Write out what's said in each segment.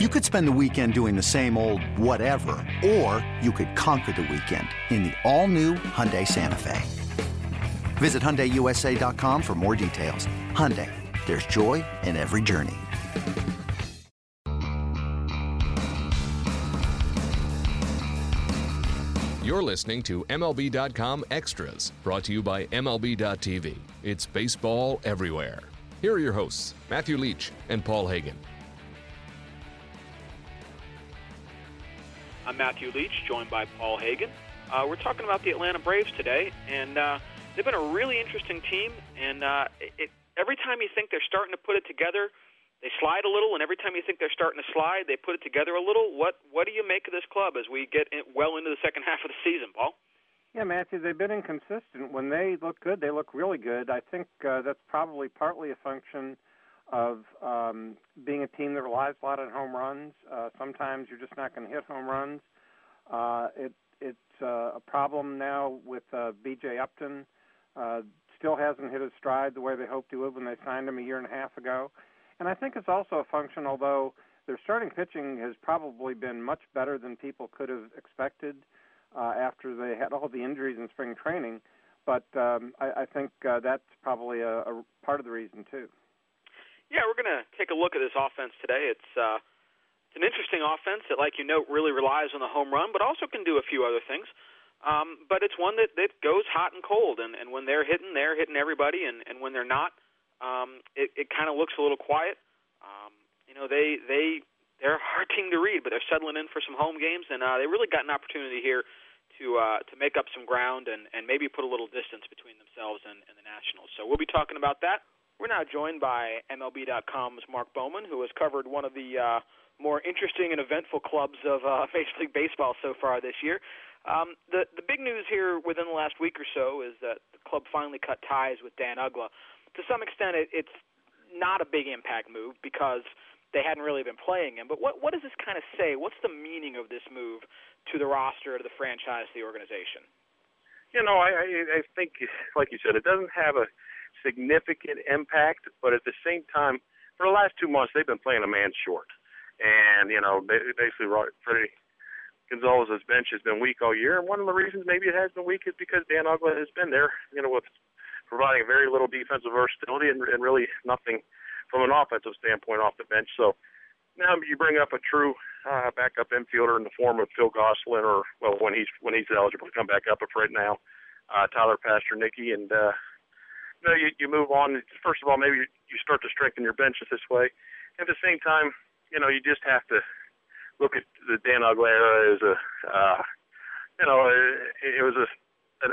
You could spend the weekend doing the same old whatever, or you could conquer the weekend in the all-new Hyundai Santa Fe. Visit HyundaiUSA.com for more details. Hyundai, there's joy in every journey. You're listening to MLB.com Extras, brought to you by MLB.tv. It's baseball everywhere. Here are your hosts, Matthew Leach and Paul Hagen. I'm Matthew Leach, joined by Paul Hagen. Uh, we're talking about the Atlanta Braves today, and uh, they've been a really interesting team. And uh, it, every time you think they're starting to put it together, they slide a little, and every time you think they're starting to slide, they put it together a little. What What do you make of this club as we get in, well into the second half of the season, Paul? Yeah, Matthew, they've been inconsistent. When they look good, they look really good. I think uh, that's probably partly a function of um, being a team that relies a lot on home runs. Uh, sometimes you're just not going to hit home runs. Uh, it, it's uh, a problem now with uh, B.J. Upton. Uh, still hasn't hit his stride the way they hoped he would when they signed him a year and a half ago. And I think it's also a function, although their starting pitching has probably been much better than people could have expected uh, after they had all the injuries in spring training. But um, I, I think uh, that's probably a, a part of the reason too. Yeah, we're going to take a look at this offense today. It's uh, it's an interesting offense that, like you note, really relies on the home run, but also can do a few other things. Um, but it's one that, that goes hot and cold, and, and when they're hitting, they're hitting everybody, and, and when they're not, um, it, it kind of looks a little quiet. Um, you know, they they they're a hard team to read, but they're settling in for some home games, and uh, they really got an opportunity here to uh, to make up some ground and, and maybe put a little distance between themselves and, and the Nationals. So we'll be talking about that we're now joined by MLB.com's Mark Bowman, who has covered one of the uh, more interesting and eventful clubs of uh, Major League Baseball so far this year. Um, the the big news here within the last week or so is that the club finally cut ties with Dan Uggla. To some extent, it, it's not a big impact move because they hadn't really been playing him. But what what does this kind of say? What's the meaning of this move to the roster, to the franchise, to the organization? You know, I I, I think, like you said, it doesn't have a significant impact, but at the same time, for the last two months, they've been playing a man short. And, you know, basically, Fredi Gonzalez's bench has been weak all year. And one of the reasons maybe it has been weak is because Dan Uggla has been there, you know, with providing very little defensive versatility and, and really nothing from an offensive standpoint off the bench. So now you bring up a true uh, backup infielder in the form of Phil Gosselin, or well, when he's when he's eligible to come back up, right now, uh, Tyler Pastornicky, and uh, you know, you, you move on. First of all, maybe you start to strengthen your benches this way. At the same time, you know, you just have to look at the Dan Uggla era as a, uh, you know, it, it was a, a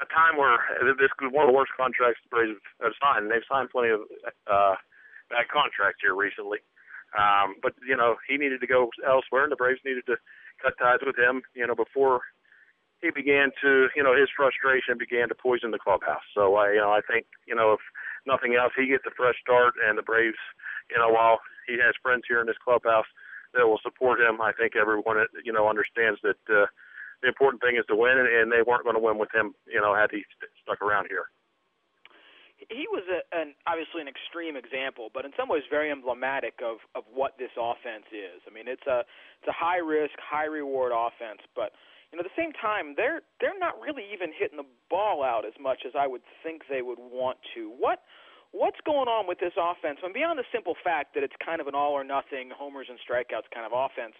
a time where this was one of the worst contracts the Braves have signed. And they've signed plenty of uh, bad contracts here recently. Um, but you know, he needed to go elsewhere, and the Braves needed to cut ties with him. You know, before he began to, you know, his frustration began to poison the clubhouse. So I, you know, I think, you know, if nothing else, he gets a fresh start, and the Braves, you know, while he has friends here in this clubhouse that will support him, I think everyone, you know, understands that uh, the important thing is to win, and, and they weren't going to win with him, you know, had he st- stuck around here. He was a, an obviously an extreme example, but in some ways very emblematic of of what this offense is. I mean, it's a it's a high risk, high reward offense, but you know, at the same time, they're they're not really even hitting the ball out as much as I would think they would want to. What what's going on with this offense? And beyond the simple fact that it's kind of an all or nothing homers and strikeouts kind of offense,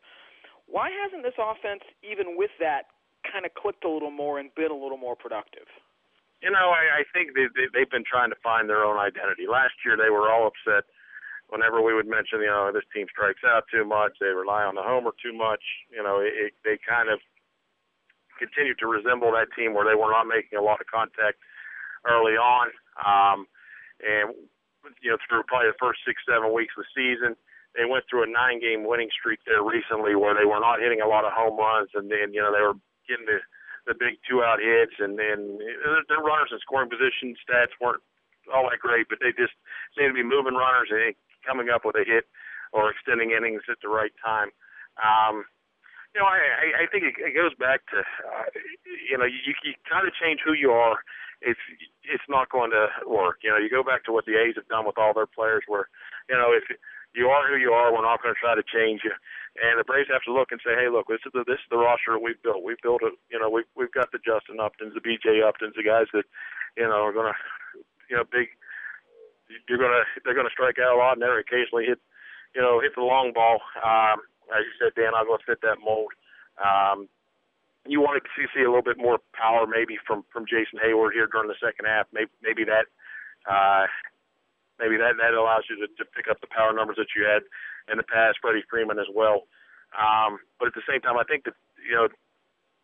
why hasn't this offense, even with that, kind of clicked a little more and been a little more productive? You know, I, I think they, they they've been trying to find their own identity. Last year, they were all upset whenever we would mention, you know, this team strikes out too much, they rely on the homer too much. You know, it, it, they kind of continued to resemble that team where they were not making a lot of contact early on. Um, and you know, through probably the first six, seven weeks of the season, they went through a nine-game winning streak there recently, where they were not hitting a lot of home runs, and then you know they were getting the the big two-out hits, and then their runners in scoring position stats weren't all that great, but they just seemed to be moving runners and coming up with a hit or extending innings at the right time. Um, you know, I, I think it, it goes back to, uh, you know, you, you kind of change who you are. It's it's not going to work. You know, you go back to what the A's have done with all their players, where, you know, if you are who you are. We're not going to try to change you. And the Braves have to look and say, hey, look, this is the this is the roster that we've built. We've built it. You know, we've we've got the Justin Uptons, the B.J. Uptons, the guys that, you know, are going to, you know, big. You're gonna they're gonna strike out a lot, and they're occasionally hit, you know, hit the long ball. Um, as you said, Dan, I'm to fit that mold. Um, you want to see, see a little bit more power, maybe from from Jason Heyward here during the second half. Maybe maybe that. Uh, maybe that that allows you to, to pick up the power numbers that you had in the past. Freddie Freeman as well. Um, but at the same time, I think that you know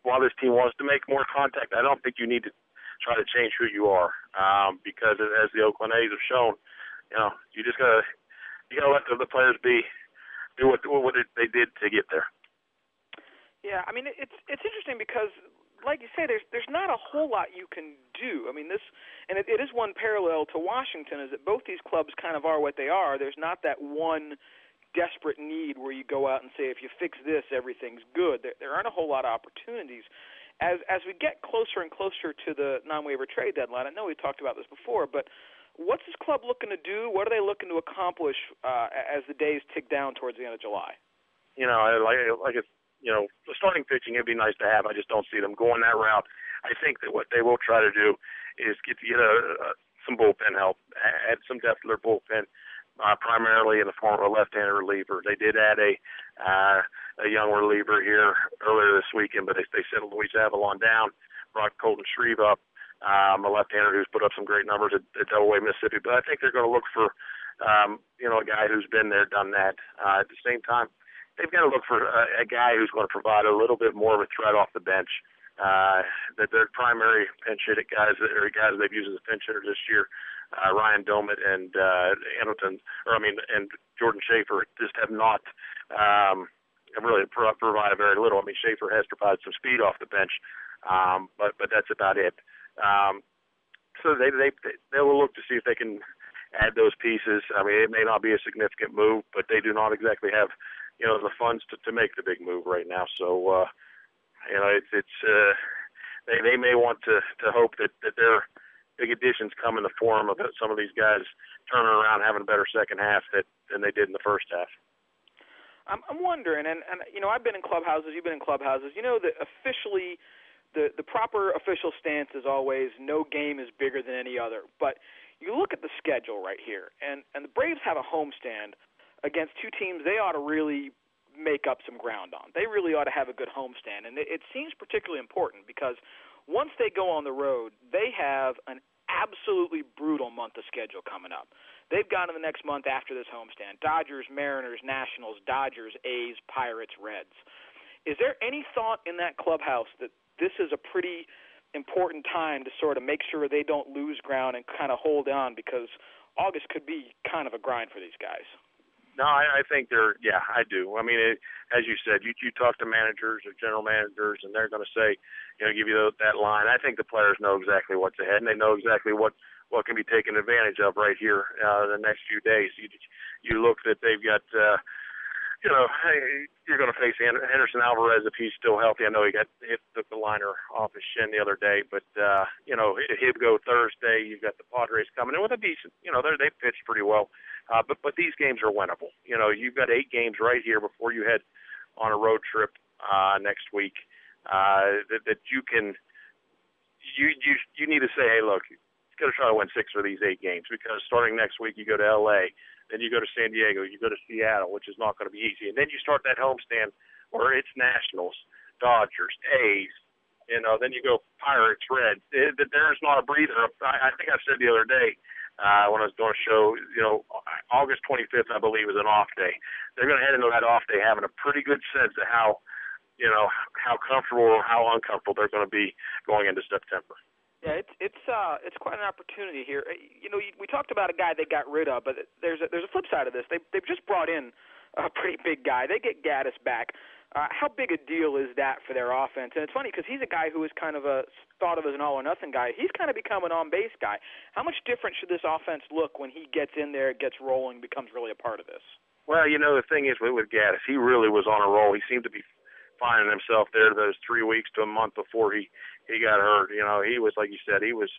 while this team wants to make more contact, I don't think you need to try to change who you are um, because as the Oakland A's have shown, you know you just gotta you gotta let the, the players be do what what they did to get there. Yeah, I mean it's it's interesting because like you say, there's there's not a whole lot you can do. I mean, this and it, it is one parallel to Washington is that both these clubs kind of are what they are. There's not that one desperate need where you go out and say if you fix this, everything's good. There, there aren't a whole lot of opportunities. As as we get closer and closer to the non-waiver trade deadline, I know we talked about this before, but what's this club looking to do? What are they looking to accomplish uh, as the days tick down towards the end of July? You know, like like it's you know, starting pitching it'd be nice to have. I just don't see them going that route. I think that what they will try to do is get get a, a some bullpen help, add some depth to their bullpen, uh, primarily in the form of a left-handed reliever. They did add a uh, a young reliever here earlier this weekend, but they they sent Luis Avilan down, brought Colton Shreve up, um, a left-hander who's put up some great numbers at, at Delaware, Mississippi. But I think they're going to look for um, you know a guy who's been there, done that. Uh, at the same time they've got to look for a, a guy who's going to provide a little bit more of a threat off the bench. Uh, that their primary pinch hitting guys or guys they've used as a pinch hitter this year, uh, Ryan Doumit and uh, Hamilton, or I mean, and Jordan Schafer just have not um, have really pro- provided very little. I mean, Schafer has provided some speed off the bench, um, but but that's about it. Um, so they they they will look to see if they can add those pieces. I mean, it may not be a significant move, but they do not exactly have you know the funds to to make the big move right now. So uh, you know it's it's uh, they they may want to to hope that that their big additions come in the form of some of these guys turning around having a better second half that than they did in the first half. I'm I'm wondering, and and you know I've been in clubhouses, you've been in clubhouses. You know that officially, the the proper official stance is always no game is bigger than any other. But you look at the schedule right here, and and the Braves have a homestand against two teams they ought to really make up some ground on. They really ought to have a good homestand, and it, it seems particularly important because once they go on the road, they have an absolutely brutal month of schedule coming up. They've got in the next month after this homestand Dodgers, Mariners, Nationals, Dodgers, A's, Pirates, Reds. Is there any thought in that clubhouse that this is a pretty important time to sort of make sure they don't lose ground and kind of hold on because August could be kind of a grind for these guys? No, I, I think they're. Yeah, I do. I mean, it, as you said, you you talk to managers or general managers, and they're going to say, you know, give you the, that line. I think the players know exactly what's ahead, and they know exactly what what can be taken advantage of right here uh, the next few days. You you look that they've got. uh you know, hey, you're going to face Henderson Alvarez if he's still healthy. I know he got hit took the liner off his shin the other day, but uh, you know he'll go Thursday. You've got the Padres coming in with a decent. You know, they they pitched pretty well, uh, but but these games are winnable. You know, you've got eight games right here before you head on a road trip uh, next week uh, that that you can. You you you need to say, hey, look, you got to try to win six of these eight games because starting next week you go to L.A. Then you go to San Diego, you go to Seattle, which is not going to be easy, and then you start that homestand where it's Nationals, Dodgers, A's, you know. Then you go Pirates, Reds. It, there's not a breather. I, I think I said the other day uh, when I was doing a show, you know, August 25th, I believe, is an off day. They're going to head into that off day having a pretty good sense of how, you know, how comfortable or how uncomfortable they're going to be going into September. Yeah, it's uh it's quite an opportunity here. Uh, you know, we talked about a guy they got rid of, but there's a, there's a flip side of this. They they've just brought in a pretty big guy. They get Gattis back. Uh, how big a deal is that for their offense? And it's funny because he's a guy who is kind of a thought of as an all or nothing guy. He's kind of become an on base guy. How much different should this offense look when he gets in there, gets rolling, becomes really a part of this? Well, you know the thing is with, with Gattis, he really was on a roll. He seemed to be finding himself there those three weeks to a month before he he got hurt. You know, he was like you said, he was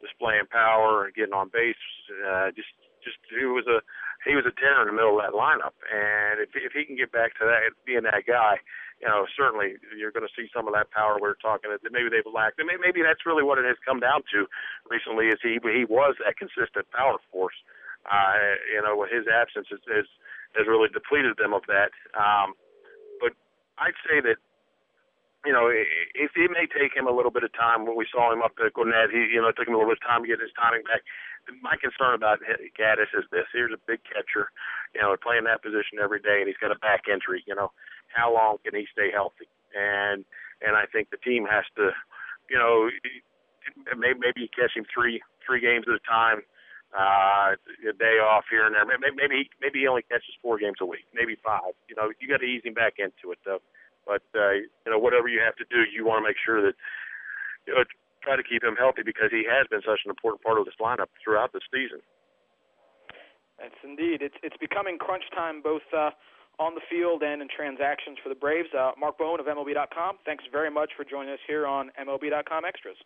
displaying power getting on base. Uh, just just he was a he was a tenor in the middle of that lineup. And if if he can get back to that, being that guy, you know, certainly you're going to see some of that power we are talking that maybe they've lacked. And maybe that's really what it has come down to recently. Is he he was that consistent power force. Uh, you know, his absence has, has has really depleted them of that. Um, I'd say that you know, if it may take him a little bit of time. When we saw him up at Gwinnett, he, you know, it took him a little bit of time to get his timing back. My concern about Gattis is this: here's a big catcher, you know, playing that position every day, and he's got a back injury. You know, how long can he stay healthy? And and I think the team has to, you know, maybe maybe catch him three three games at a time, uh, a day off here and there. Maybe maybe maybe he only catches four games a week, maybe five. You know, you got to ease him back into it though. But uh, you know, whatever you have to do, you want to make sure that you know try to keep him healthy because he has been such an important part of this lineup throughout the season. That's indeed. It's it's becoming crunch time both uh, on the field and in transactions for the Braves. Uh, Mark Bowman of MLB.com. Thanks very much for joining us here on MLB.com Extras.